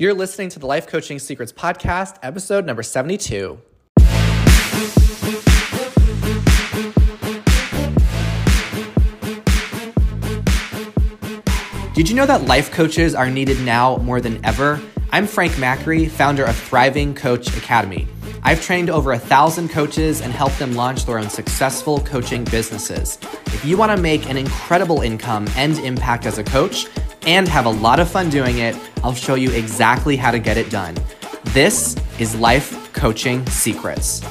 You're listening to the Life Coaching Secrets Podcast, episode number 72. Did you know that life coaches are needed now more than ever? I'm Frank Macri, founder of Thriving Coach Academy. I've trained over a thousand coaches and helped them launch their own successful coaching businesses. If you want to make an incredible income and impact as a coach and have a lot of fun doing it, I'll show you exactly how to get it done. This is Life Coaching Secrets.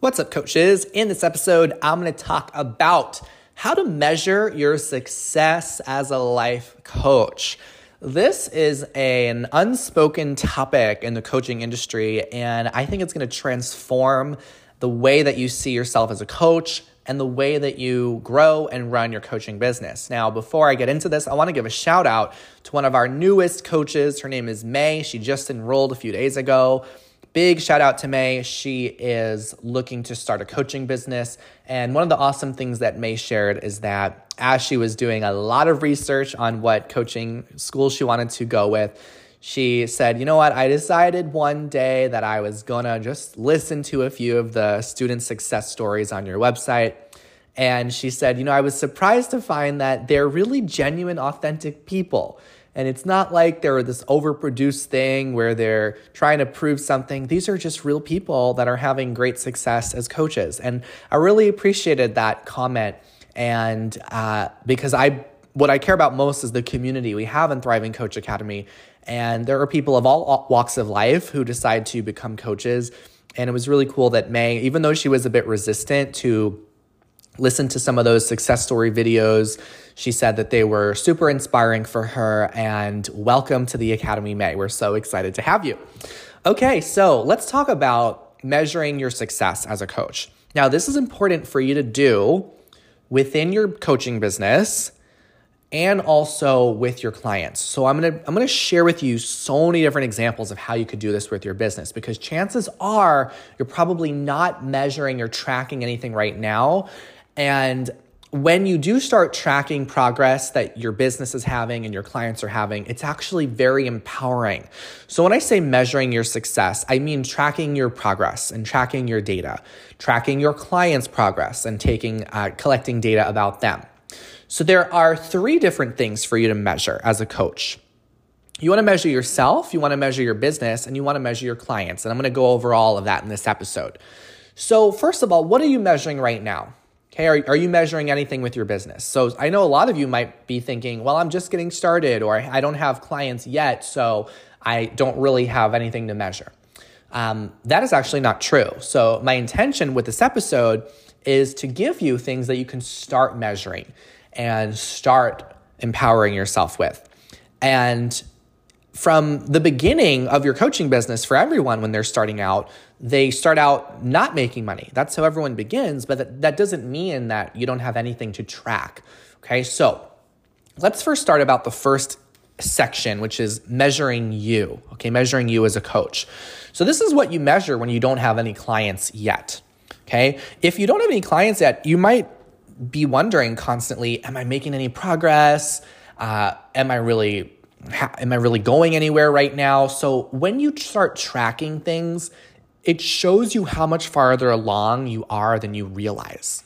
What's up, coaches? In this episode, I'm going to talk about how to measure your success as a life coach. This is an unspoken topic in the coaching industry, and I think it's going to transform the way that you see yourself as a coach and the way that you grow and run your coaching business. Now, before I get into this, I want to give a shout out to one of our newest coaches. Her name is May. She just enrolled a few days ago. Big shout out to May. She is looking to start a coaching business. And one of the awesome things that May shared is that as she was doing a lot of research on what coaching school she wanted to go with, she said, You know what? I decided one day that I was gonna just listen to a few of the student success stories on your website. And she said, You know, I was surprised to find that they're really genuine, authentic people. And it's not like they're this overproduced thing where they're trying to prove something. These are just real people that are having great success as coaches. And I really appreciated that comment. And uh, because I, what I care about most is the community we have in Thriving Coach Academy. And there are people of all walks of life who decide to become coaches. And it was really cool that May, even though she was a bit resistant to listen to some of those success story videos. She said that they were super inspiring for her and welcome to the Academy May. We're so excited to have you. Okay, so let's talk about measuring your success as a coach. Now, this is important for you to do within your coaching business and also with your clients. So I'm going to I'm going to share with you so many different examples of how you could do this with your business because chances are you're probably not measuring or tracking anything right now and when you do start tracking progress that your business is having and your clients are having, it's actually very empowering. So, when I say measuring your success, I mean tracking your progress and tracking your data, tracking your clients' progress and taking, uh, collecting data about them. So, there are three different things for you to measure as a coach. You want to measure yourself, you want to measure your business, and you want to measure your clients. And I'm going to go over all of that in this episode. So, first of all, what are you measuring right now? Okay, are, are you measuring anything with your business? So I know a lot of you might be thinking, well, I'm just getting started or I don't have clients yet, so I don't really have anything to measure. Um, that is actually not true. So my intention with this episode is to give you things that you can start measuring and start empowering yourself with. And from the beginning of your coaching business for everyone when they're starting out, they start out not making money. That's how everyone begins, but that, that doesn't mean that you don't have anything to track. Okay, so let's first start about the first section, which is measuring you. Okay, measuring you as a coach. So, this is what you measure when you don't have any clients yet. Okay, if you don't have any clients yet, you might be wondering constantly, am I making any progress? Uh, am I really am I really going anywhere right now? So when you start tracking things, it shows you how much farther along you are than you realize.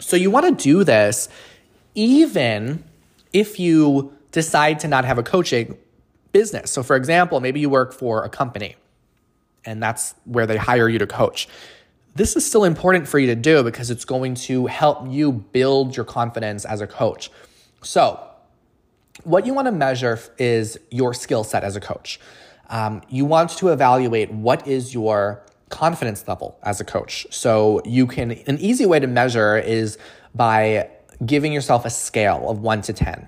So you want to do this even if you decide to not have a coaching business. So, for example, maybe you work for a company and that's where they hire you to coach. This is still important for you to do because it's going to help you build your confidence as a coach. So, what you want to measure is your skill set as a coach um, you want to evaluate what is your confidence level as a coach. So you can, an easy way to measure is by giving yourself a scale of one to 10.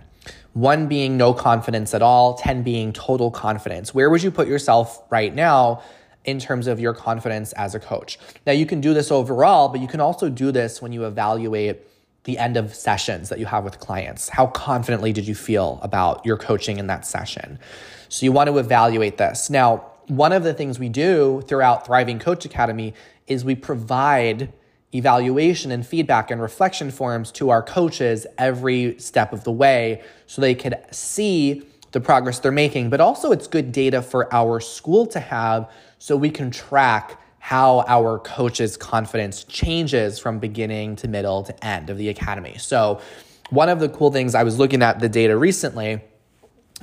One being no confidence at all, 10 being total confidence. Where would you put yourself right now in terms of your confidence as a coach? Now, you can do this overall, but you can also do this when you evaluate the end of sessions that you have with clients. How confidently did you feel about your coaching in that session? So you want to evaluate this. Now, one of the things we do throughout Thriving Coach Academy is we provide evaluation and feedback and reflection forms to our coaches every step of the way so they could see the progress they're making. But also, it's good data for our school to have so we can track how our coaches' confidence changes from beginning to middle to end of the academy. So, one of the cool things I was looking at the data recently,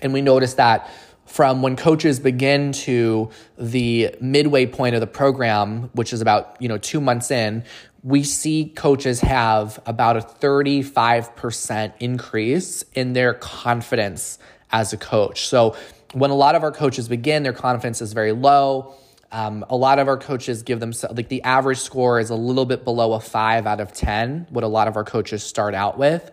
and we noticed that from when coaches begin to the midway point of the program, which is about you know two months in, we see coaches have about a 35% increase in their confidence as a coach. So when a lot of our coaches begin, their confidence is very low. Um, a lot of our coaches give them like the average score is a little bit below a five out of 10, what a lot of our coaches start out with.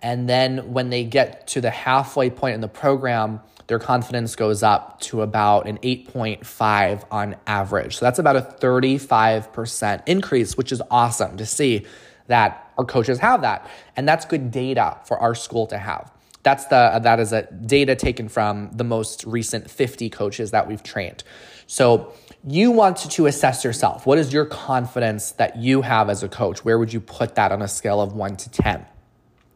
And then when they get to the halfway point in the program, their confidence goes up to about an 8.5 on average. So that's about a 35% increase, which is awesome to see that our coaches have that. And that's good data for our school to have. That's the that is a data taken from the most recent 50 coaches that we've trained. So you want to assess yourself. What is your confidence that you have as a coach? Where would you put that on a scale of 1 to 10?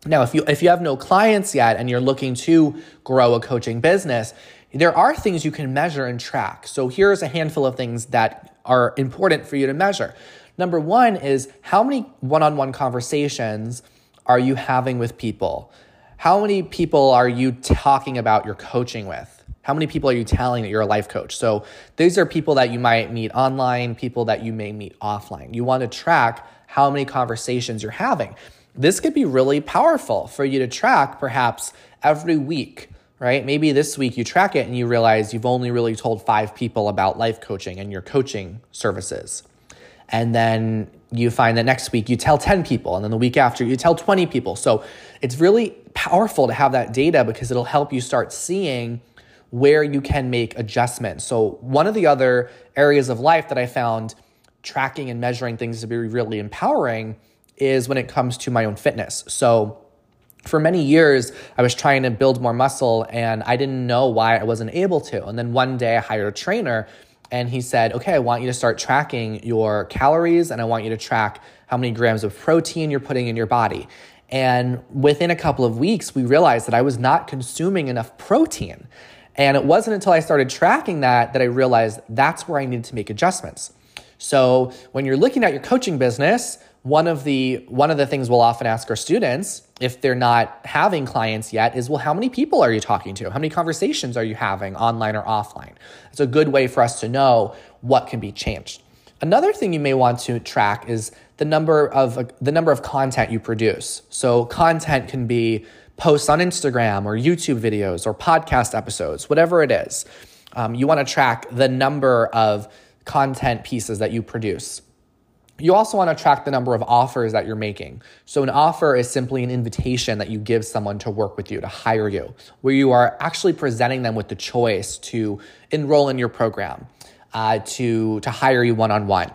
Now, if you if you have no clients yet and you're looking to grow a coaching business, there are things you can measure and track. So here's a handful of things that are important for you to measure. Number 1 is how many one-on-one conversations are you having with people? How many people are you talking about your coaching with? How many people are you telling that you're a life coach? So these are people that you might meet online, people that you may meet offline. You want to track how many conversations you're having. This could be really powerful for you to track perhaps every week, right? Maybe this week you track it and you realize you've only really told five people about life coaching and your coaching services. And then you find that next week you tell 10 people, and then the week after you tell 20 people. So it's really powerful to have that data because it'll help you start seeing where you can make adjustments. So, one of the other areas of life that I found tracking and measuring things to be really empowering is when it comes to my own fitness. So, for many years, I was trying to build more muscle and I didn't know why I wasn't able to. And then one day I hired a trainer and he said, Okay, I want you to start tracking your calories and I want you to track how many grams of protein you're putting in your body. And within a couple of weeks, we realized that I was not consuming enough protein. And it wasn't until I started tracking that that I realized that's where I needed to make adjustments. So when you're looking at your coaching business, one of the one of the things we'll often ask our students if they're not having clients yet is well how many people are you talking to? How many conversations are you having online or offline? It's a good way for us to know what can be changed. Another thing you may want to track is the number of the number of content you produce. So content can be posts on instagram or youtube videos or podcast episodes whatever it is um, you want to track the number of content pieces that you produce you also want to track the number of offers that you're making. So, an offer is simply an invitation that you give someone to work with you, to hire you, where you are actually presenting them with the choice to enroll in your program, uh, to, to hire you one on one.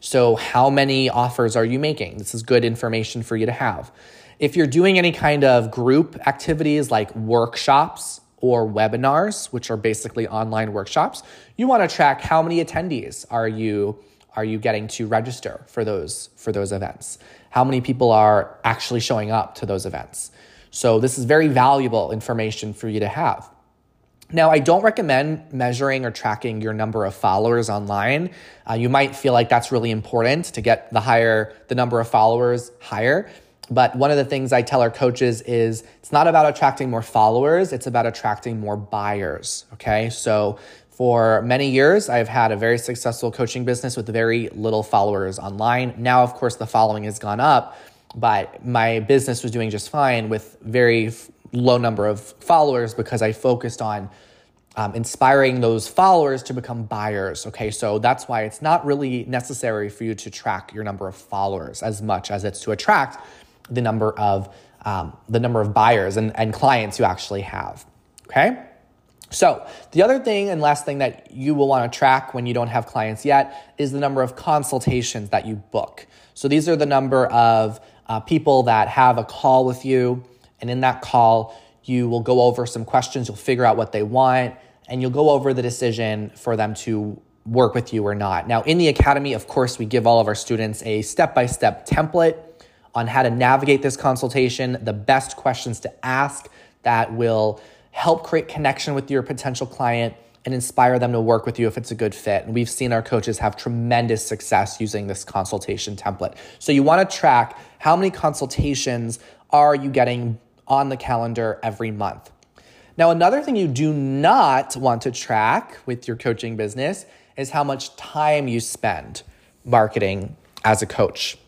So, how many offers are you making? This is good information for you to have. If you're doing any kind of group activities like workshops or webinars, which are basically online workshops, you want to track how many attendees are you are you getting to register for those for those events? How many people are actually showing up to those events? So this is very valuable information for you to have. Now, I don't recommend measuring or tracking your number of followers online. Uh, you might feel like that's really important to get the higher the number of followers higher. But one of the things I tell our coaches is it's not about attracting more followers, it's about attracting more buyers. Okay. So for many years, I've had a very successful coaching business with very little followers online. Now, of course, the following has gone up, but my business was doing just fine with very low number of followers because I focused on um, inspiring those followers to become buyers. Okay, so that's why it's not really necessary for you to track your number of followers as much as it's to attract the number of um, the number of buyers and, and clients you actually have. Okay. So, the other thing and last thing that you will want to track when you don't have clients yet is the number of consultations that you book. So, these are the number of uh, people that have a call with you. And in that call, you will go over some questions, you'll figure out what they want, and you'll go over the decision for them to work with you or not. Now, in the academy, of course, we give all of our students a step by step template on how to navigate this consultation, the best questions to ask that will help create connection with your potential client and inspire them to work with you if it's a good fit. And we've seen our coaches have tremendous success using this consultation template. So you want to track how many consultations are you getting on the calendar every month. Now, another thing you do not want to track with your coaching business is how much time you spend marketing as a coach.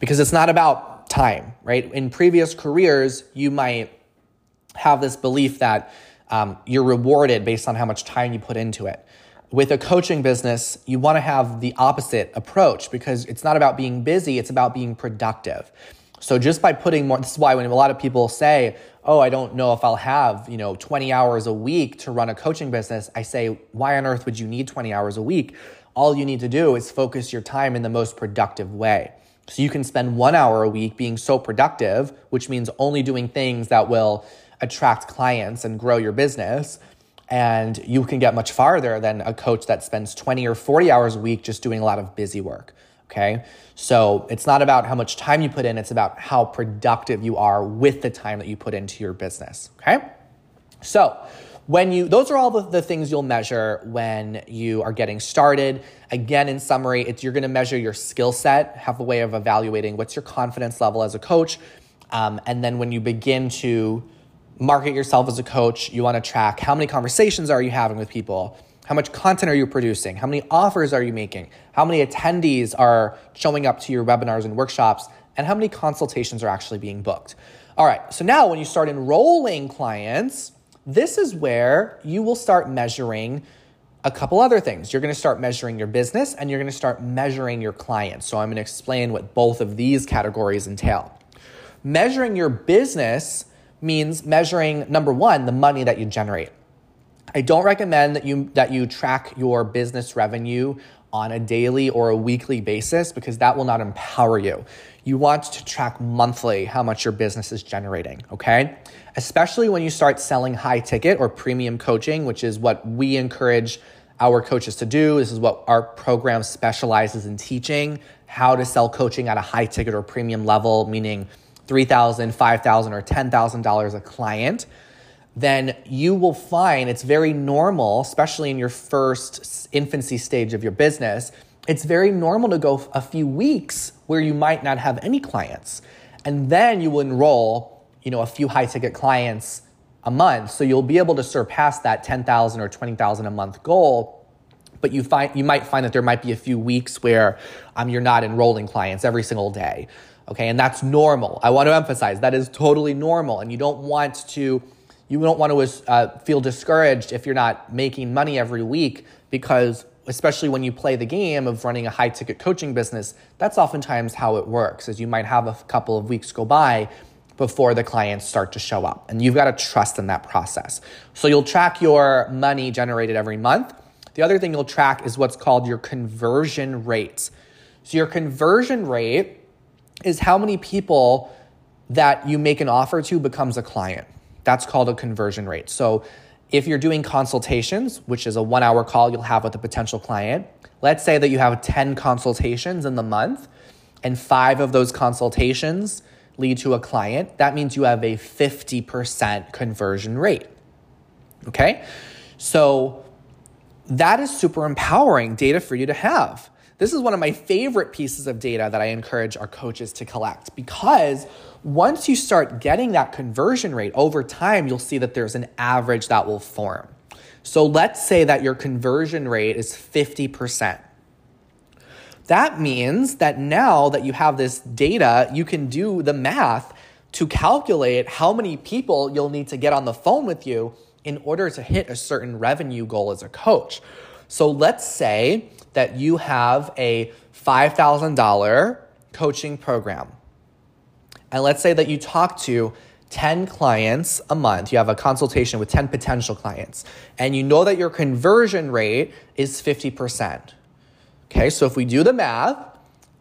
Because it's not about time, right? In previous careers, you might have this belief that um, you're rewarded based on how much time you put into it. With a coaching business, you want to have the opposite approach because it's not about being busy, it's about being productive. So just by putting more, this is why when a lot of people say, oh, I don't know if I'll have, you know, 20 hours a week to run a coaching business, I say, why on earth would you need 20 hours a week? All you need to do is focus your time in the most productive way. So you can spend one hour a week being so productive, which means only doing things that will attract clients and grow your business. And you can get much farther than a coach that spends 20 or 40 hours a week just doing a lot of busy work. Okay. So it's not about how much time you put in, it's about how productive you are with the time that you put into your business. Okay. So, when you those are all the, the things you'll measure when you are getting started. Again in summary it's you're going to measure your skill set have a way of evaluating what's your confidence level as a coach um, and then when you begin to market yourself as a coach you want to track how many conversations are you having with people how much content are you producing how many offers are you making how many attendees are showing up to your webinars and workshops and how many consultations are actually being booked. All right so now when you start enrolling clients this is where you will start measuring a couple other things. You're going to start measuring your business and you're going to start measuring your clients. So I'm going to explain what both of these categories entail. Measuring your business means measuring number 1 the money that you generate. I don't recommend that you that you track your business revenue on a daily or a weekly basis because that will not empower you. You want to track monthly how much your business is generating, okay? Especially when you start selling high ticket or premium coaching, which is what we encourage our coaches to do. This is what our program specializes in teaching how to sell coaching at a high ticket or premium level, meaning $3,000, $5,000, or $10,000 a client then you will find it's very normal, especially in your first infancy stage of your business. It's very normal to go a few weeks where you might not have any clients. And then you will enroll, you know, a few high ticket clients a month. So you'll be able to surpass that 10,000 or 20,000 a month goal. But you find you might find that there might be a few weeks where um, you're not enrolling clients every single day. Okay, and that's normal. I want to emphasize that is totally normal, and you don't want to you don't want to uh, feel discouraged if you're not making money every week because especially when you play the game of running a high ticket coaching business that's oftentimes how it works is you might have a couple of weeks go by before the clients start to show up. And you've got to trust in that process. So you'll track your money generated every month. The other thing you'll track is what's called your conversion rate. So your conversion rate is how many people that you make an offer to becomes a client. That's called a conversion rate. So if you're doing consultations, which is a one hour call you'll have with a potential client, let's say that you have 10 consultations in the month and five of those consultations lead to a client, that means you have a 50% conversion rate. Okay? So that is super empowering data for you to have. This is one of my favorite pieces of data that I encourage our coaches to collect because once you start getting that conversion rate over time, you'll see that there's an average that will form. So let's say that your conversion rate is 50%. That means that now that you have this data, you can do the math to calculate how many people you'll need to get on the phone with you in order to hit a certain revenue goal as a coach. So let's say that you have a $5,000 coaching program and let's say that you talk to 10 clients a month, you have a consultation with 10 potential clients, and you know that your conversion rate is 50%. Okay, so if we do the math,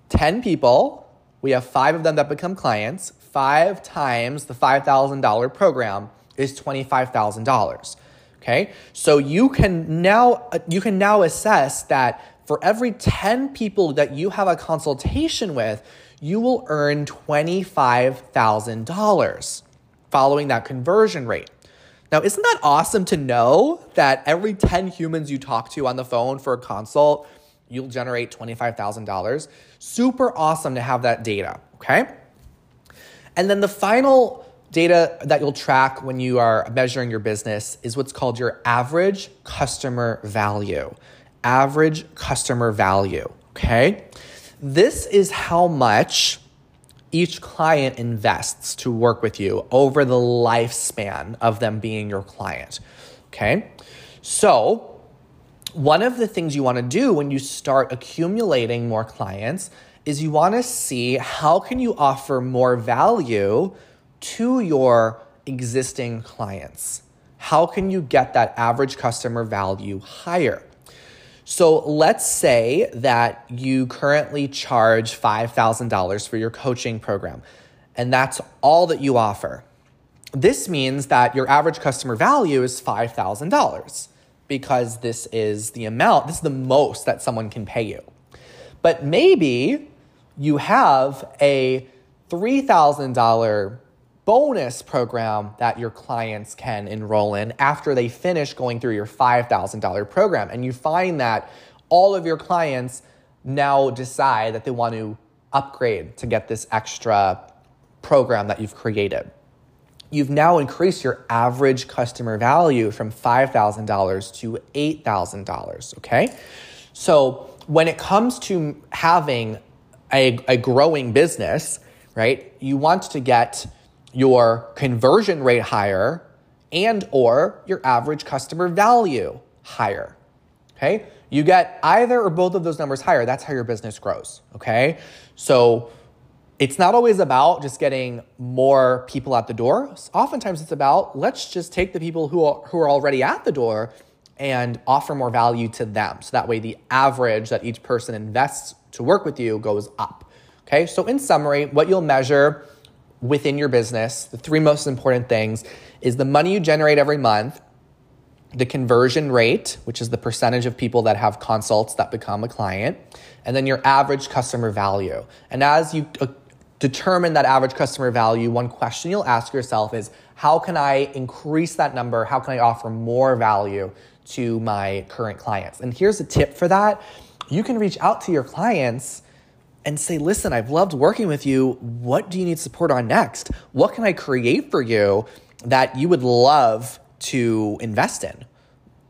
10 people, we have five of them that become clients, five times the $5,000 program is $25,000. Okay? So you can now you can now assess that for every 10 people that you have a consultation with, you will earn $25,000 following that conversion rate. Now, isn't that awesome to know that every 10 humans you talk to on the phone for a consult, you'll generate $25,000? Super awesome to have that data, okay? And then the final data that you'll track when you are measuring your business is what's called your average customer value. Average customer value, okay? This is how much each client invests to work with you over the lifespan of them being your client. Okay. So, one of the things you want to do when you start accumulating more clients is you want to see how can you offer more value to your existing clients? How can you get that average customer value higher? So let's say that you currently charge $5,000 for your coaching program, and that's all that you offer. This means that your average customer value is $5,000 because this is the amount, this is the most that someone can pay you. But maybe you have a $3,000 bonus program that your clients can enroll in after they finish going through your $5,000 program. And you find that all of your clients now decide that they want to upgrade to get this extra program that you've created. You've now increased your average customer value from $5,000 to $8,000, okay? So when it comes to having a, a growing business, right, you want to get your conversion rate higher and or your average customer value higher. Okay? You get either or both of those numbers higher. That's how your business grows. Okay? So it's not always about just getting more people at the door. Oftentimes it's about let's just take the people who are, who are already at the door and offer more value to them. So that way the average that each person invests to work with you goes up. Okay? So in summary, what you'll measure within your business, the three most important things is the money you generate every month, the conversion rate, which is the percentage of people that have consults that become a client, and then your average customer value. And as you determine that average customer value, one question you'll ask yourself is how can I increase that number? How can I offer more value to my current clients? And here's a tip for that you can reach out to your clients and say, listen, I've loved working with you. What do you need support on next? What can I create for you that you would love to invest in?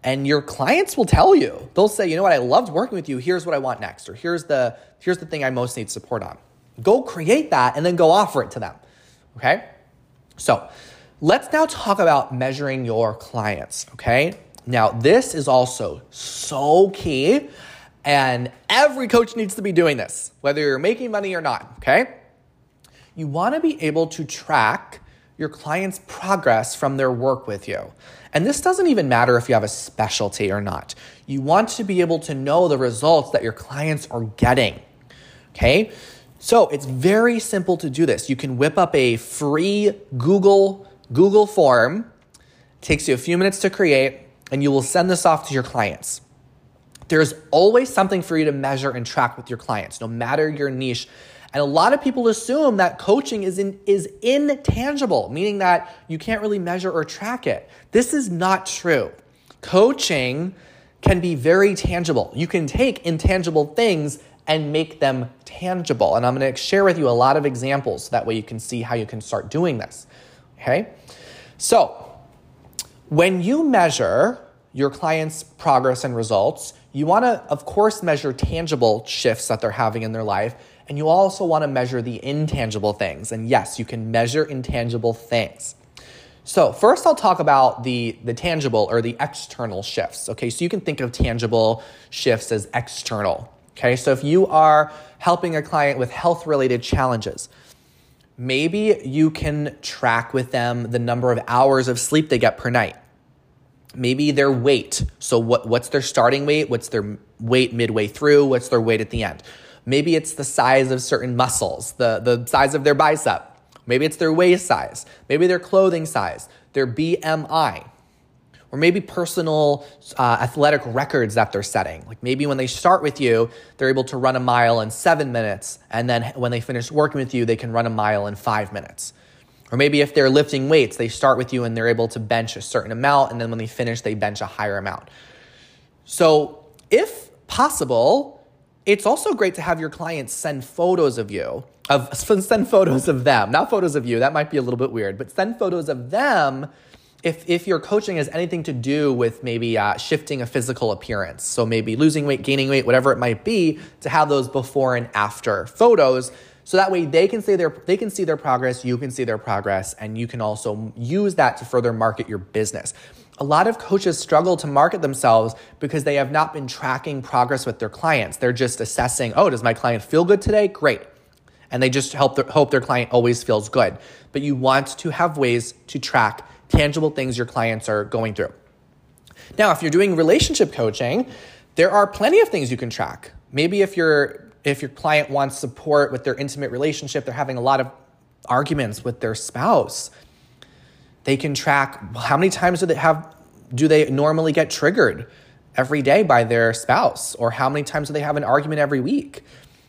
And your clients will tell you. They'll say, you know what, I loved working with you. Here's what I want next, or here's the here's the thing I most need support on. Go create that and then go offer it to them. Okay? So let's now talk about measuring your clients. Okay. Now, this is also so key and every coach needs to be doing this, whether you're making money or not, okay? You wanna be able to track your client's progress from their work with you. And this doesn't even matter if you have a specialty or not. You want to be able to know the results that your clients are getting, okay? So it's very simple to do this. You can whip up a free Google Google form. It takes you a few minutes to create, and you will send this off to your clients. There's always something for you to measure and track with your clients, no matter your niche. And a lot of people assume that coaching is in, is intangible, meaning that you can't really measure or track it. This is not true. Coaching can be very tangible. You can take intangible things and make them tangible. And I'm going to share with you a lot of examples so that way you can see how you can start doing this. Okay? So, when you measure your clients' progress and results, you want to, of course, measure tangible shifts that they're having in their life. And you also want to measure the intangible things. And yes, you can measure intangible things. So, first, I'll talk about the, the tangible or the external shifts. Okay, so you can think of tangible shifts as external. Okay, so if you are helping a client with health related challenges, maybe you can track with them the number of hours of sleep they get per night maybe their weight. So what, what's their starting weight? What's their weight midway through? What's their weight at the end? Maybe it's the size of certain muscles, the, the size of their bicep. Maybe it's their waist size. Maybe their clothing size, their BMI, or maybe personal uh, athletic records that they're setting. Like maybe when they start with you, they're able to run a mile in seven minutes, and then when they finish working with you, they can run a mile in five minutes. Or maybe if they're lifting weights, they start with you and they're able to bench a certain amount, and then when they finish, they bench a higher amount. So, if possible, it's also great to have your clients send photos of you, of send photos of them, not photos of you. That might be a little bit weird, but send photos of them if, if your coaching has anything to do with maybe uh, shifting a physical appearance, so maybe losing weight, gaining weight, whatever it might be, to have those before and after photos, so that way they can see their they can see their progress, you can see their progress, and you can also use that to further market your business. A lot of coaches struggle to market themselves because they have not been tracking progress with their clients. They're just assessing, oh, does my client feel good today? Great. And they just help their, hope their client always feels good. But you want to have ways to track tangible things your clients are going through. Now, if you're doing relationship coaching, there are plenty of things you can track. Maybe if your if your client wants support with their intimate relationship, they're having a lot of arguments with their spouse they can track how many times do they have do they normally get triggered every day by their spouse or how many times do they have an argument every week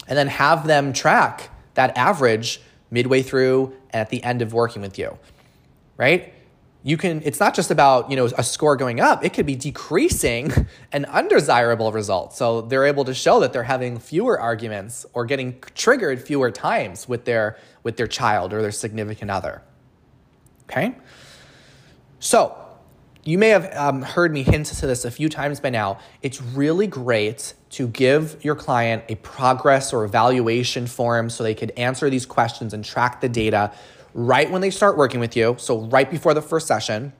and then have them track that average midway through and at the end of working with you right you can it's not just about you know a score going up it could be decreasing an undesirable result. So they're able to show that they're having fewer arguments or getting triggered fewer times with their with their child or their significant other. Okay? So, you may have um, heard me hint to this a few times by now. It's really great to give your client a progress or evaluation form so they could answer these questions and track the data right when they start working with you. So, right before the first session,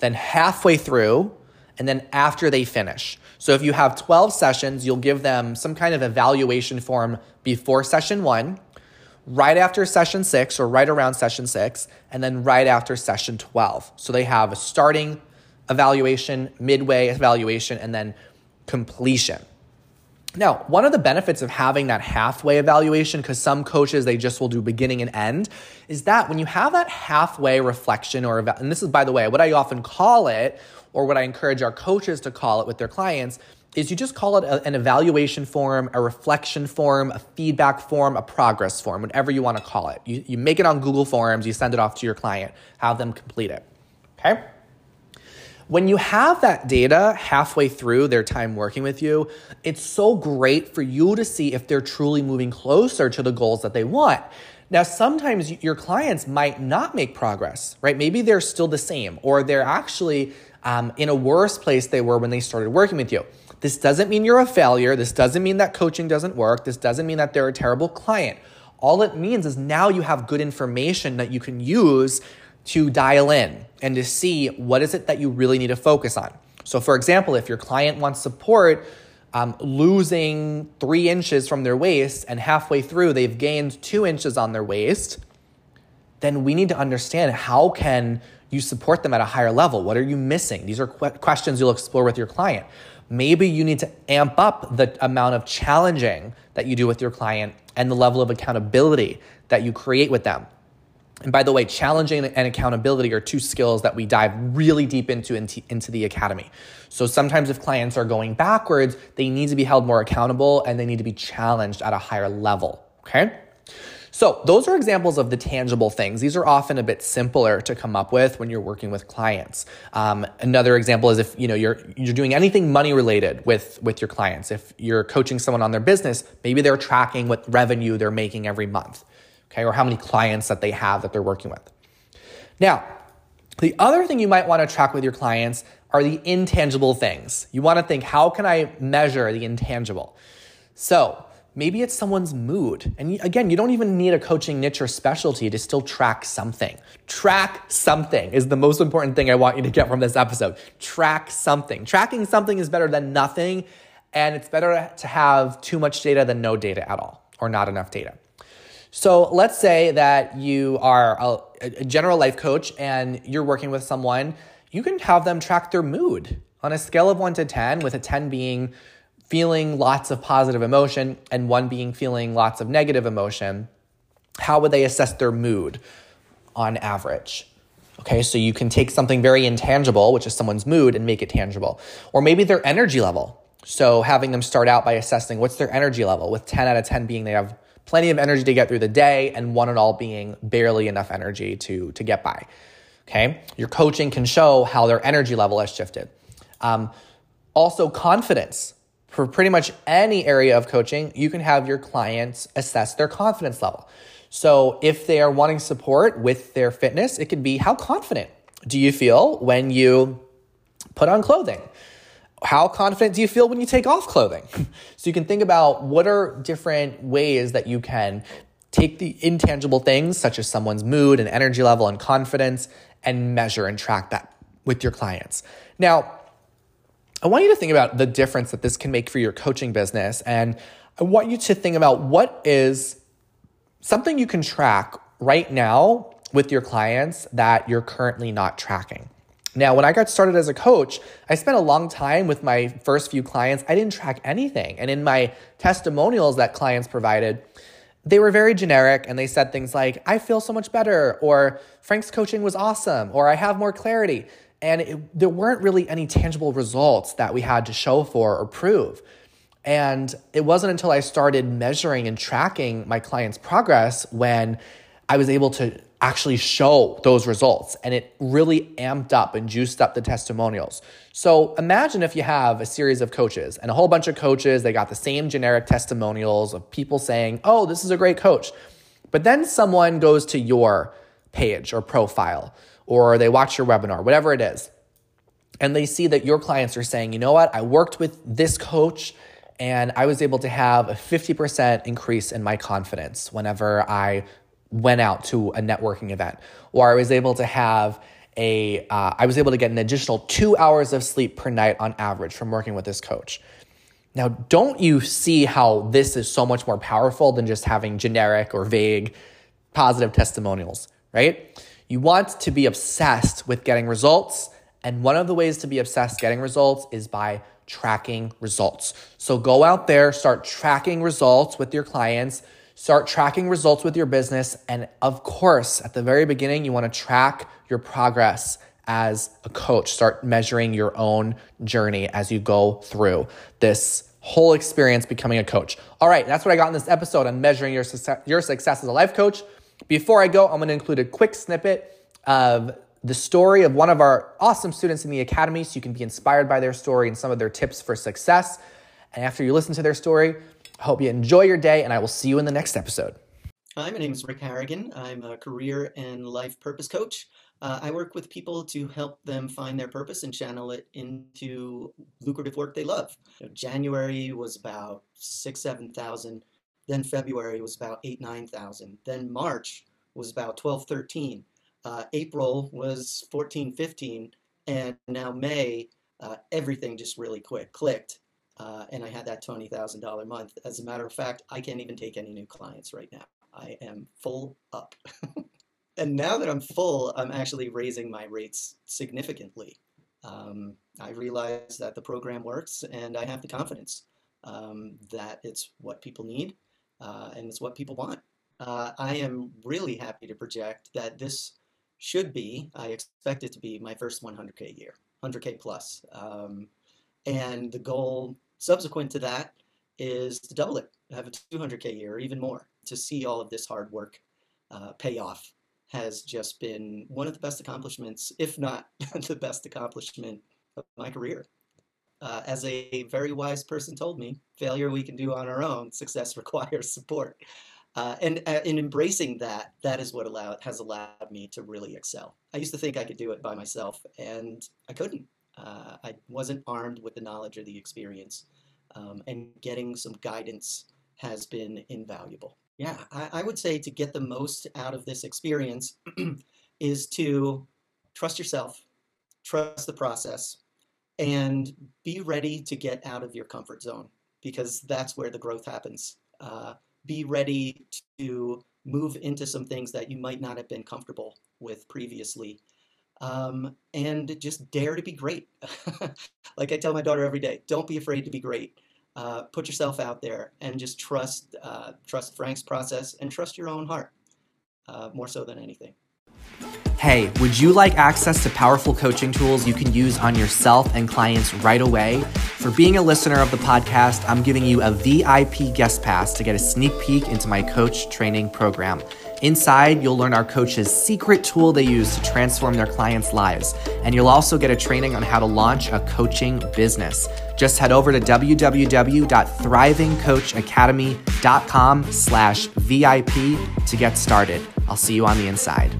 then halfway through, and then after they finish. So, if you have 12 sessions, you'll give them some kind of evaluation form before session one right after session six or right around session six, and then right after session 12. So they have a starting evaluation, midway evaluation, and then completion. Now, one of the benefits of having that halfway evaluation, because some coaches they just will do beginning and end, is that when you have that halfway reflection, or and this is by the way what I often call it, or what I encourage our coaches to call it with their clients, is you just call it a, an evaluation form, a reflection form, a feedback form, a progress form, whatever you want to call it. You, you make it on Google Forms, you send it off to your client, have them complete it. Okay? When you have that data halfway through their time working with you, it's so great for you to see if they're truly moving closer to the goals that they want. Now, sometimes your clients might not make progress, right? Maybe they're still the same, or they're actually um, in a worse place they were when they started working with you. This doesn't mean you're a failure. This doesn't mean that coaching doesn't work. This doesn't mean that they're a terrible client. All it means is now you have good information that you can use to dial in and to see what is it that you really need to focus on. So, for example, if your client wants support um, losing three inches from their waist and halfway through they've gained two inches on their waist, then we need to understand how can you support them at a higher level? What are you missing? These are questions you'll explore with your client. Maybe you need to amp up the amount of challenging that you do with your client and the level of accountability that you create with them. And by the way, challenging and accountability are two skills that we dive really deep into, into, the academy. So sometimes if clients are going backwards, they need to be held more accountable and they need to be challenged at a higher level. Okay? So, those are examples of the tangible things. These are often a bit simpler to come up with when you're working with clients. Um, another example is if you know you're you're doing anything money related with with your clients. If you're coaching someone on their business, maybe they're tracking what revenue they're making every month, okay, or how many clients that they have that they're working with. Now, the other thing you might want to track with your clients are the intangible things. You want to think, how can I measure the intangible? So, Maybe it's someone's mood. And again, you don't even need a coaching niche or specialty to still track something. Track something is the most important thing I want you to get from this episode. Track something. Tracking something is better than nothing, and it's better to have too much data than no data at all, or not enough data. So let's say that you are a, a general life coach and you're working with someone, you can have them track their mood on a scale of one to 10, with a 10 being feeling lots of positive emotion and one being feeling lots of negative emotion, how would they assess their mood on average? Okay, so you can take something very intangible, which is someone's mood, and make it tangible. Or maybe their energy level. So having them start out by assessing what's their energy level, with 10 out of 10 being they have plenty of energy to get through the day, and one and all being barely enough energy to, to get by. Okay, your coaching can show how their energy level has shifted. Um, also, confidence. For pretty much any area of coaching, you can have your clients assess their confidence level. So, if they are wanting support with their fitness, it could be how confident do you feel when you put on clothing? How confident do you feel when you take off clothing? so, you can think about what are different ways that you can take the intangible things, such as someone's mood and energy level and confidence, and measure and track that with your clients. Now, I want you to think about the difference that this can make for your coaching business. And I want you to think about what is something you can track right now with your clients that you're currently not tracking. Now, when I got started as a coach, I spent a long time with my first few clients. I didn't track anything. And in my testimonials that clients provided, they were very generic and they said things like, I feel so much better, or Frank's coaching was awesome, or I have more clarity. And it, there weren't really any tangible results that we had to show for or prove. And it wasn't until I started measuring and tracking my clients' progress when I was able to actually show those results. And it really amped up and juiced up the testimonials. So imagine if you have a series of coaches and a whole bunch of coaches, they got the same generic testimonials of people saying, oh, this is a great coach. But then someone goes to your page or profile, or they watch your webinar, whatever it is, and they see that your clients are saying, you know what, I worked with this coach and I was able to have a 50% increase in my confidence whenever I went out to a networking event, or I was able to have a, uh, I was able to get an additional two hours of sleep per night on average from working with this coach. Now, don't you see how this is so much more powerful than just having generic or vague positive testimonials, right? You want to be obsessed with getting results. And one of the ways to be obsessed getting results is by tracking results. So go out there, start tracking results with your clients Start tracking results with your business. And of course, at the very beginning, you want to track your progress as a coach. Start measuring your own journey as you go through this whole experience becoming a coach. All right, that's what I got in this episode on measuring your success, your success as a life coach. Before I go, I'm going to include a quick snippet of the story of one of our awesome students in the academy so you can be inspired by their story and some of their tips for success. And after you listen to their story, hope you enjoy your day, and I will see you in the next episode. Hi, my name is Rick Harrigan. I'm a career and life purpose coach. Uh, I work with people to help them find their purpose and channel it into lucrative work they love. You know, January was about six, seven thousand. Then February was about eight, nine thousand. Then March was about 12, 13. Uh, April was 14, 15. And now May, uh, everything just really quick clicked uh, and I had that $20,000 month. As a matter of fact, I can't even take any new clients right now. I am full up. and now that I'm full, I'm actually raising my rates significantly. Um, I realize that the program works and I have the confidence um, that it's what people need uh, and it's what people want. Uh, I am really happy to project that this should be, I expect it to be my first 100K year, 100K plus. Um, and the goal Subsequent to that is to double it, have a 200K year or even more to see all of this hard work uh, pay off has just been one of the best accomplishments, if not the best accomplishment of my career. Uh, as a very wise person told me, failure we can do on our own, success requires support. Uh, and uh, in embracing that, that is what allowed, has allowed me to really excel. I used to think I could do it by myself, and I couldn't. Uh, I wasn't armed with the knowledge or the experience, um, and getting some guidance has been invaluable. Yeah, I, I would say to get the most out of this experience is to trust yourself, trust the process, and be ready to get out of your comfort zone because that's where the growth happens. Uh, be ready to move into some things that you might not have been comfortable with previously um, and just dare to be great. like I tell my daughter every day, don't be afraid to be great. Uh, put yourself out there and just trust uh, trust Frank's process and trust your own heart uh, more so than anything. Hey, would you like access to powerful coaching tools you can use on yourself and clients right away? For being a listener of the podcast, I'm giving you a VIP guest pass to get a sneak peek into my coach training program. Inside, you'll learn our coach's secret tool they use to transform their clients' lives. And you'll also get a training on how to launch a coaching business. Just head over to www.thrivingcoachacademy.com slash VIP to get started. I'll see you on the inside.